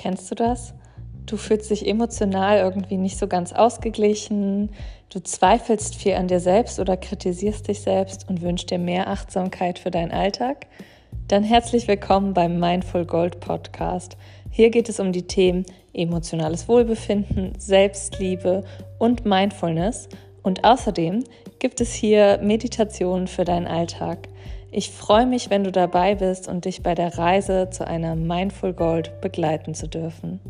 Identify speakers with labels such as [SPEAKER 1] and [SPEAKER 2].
[SPEAKER 1] Kennst du das? Du fühlst dich emotional irgendwie nicht so ganz ausgeglichen, du zweifelst viel an dir selbst oder kritisierst dich selbst und wünschst dir mehr Achtsamkeit für deinen Alltag? Dann herzlich willkommen beim Mindful Gold Podcast. Hier geht es um die Themen emotionales Wohlbefinden, Selbstliebe und Mindfulness. Und außerdem gibt es hier Meditationen für deinen Alltag. Ich freue mich, wenn du dabei bist und dich bei der Reise zu einer Mindful Gold begleiten zu dürfen.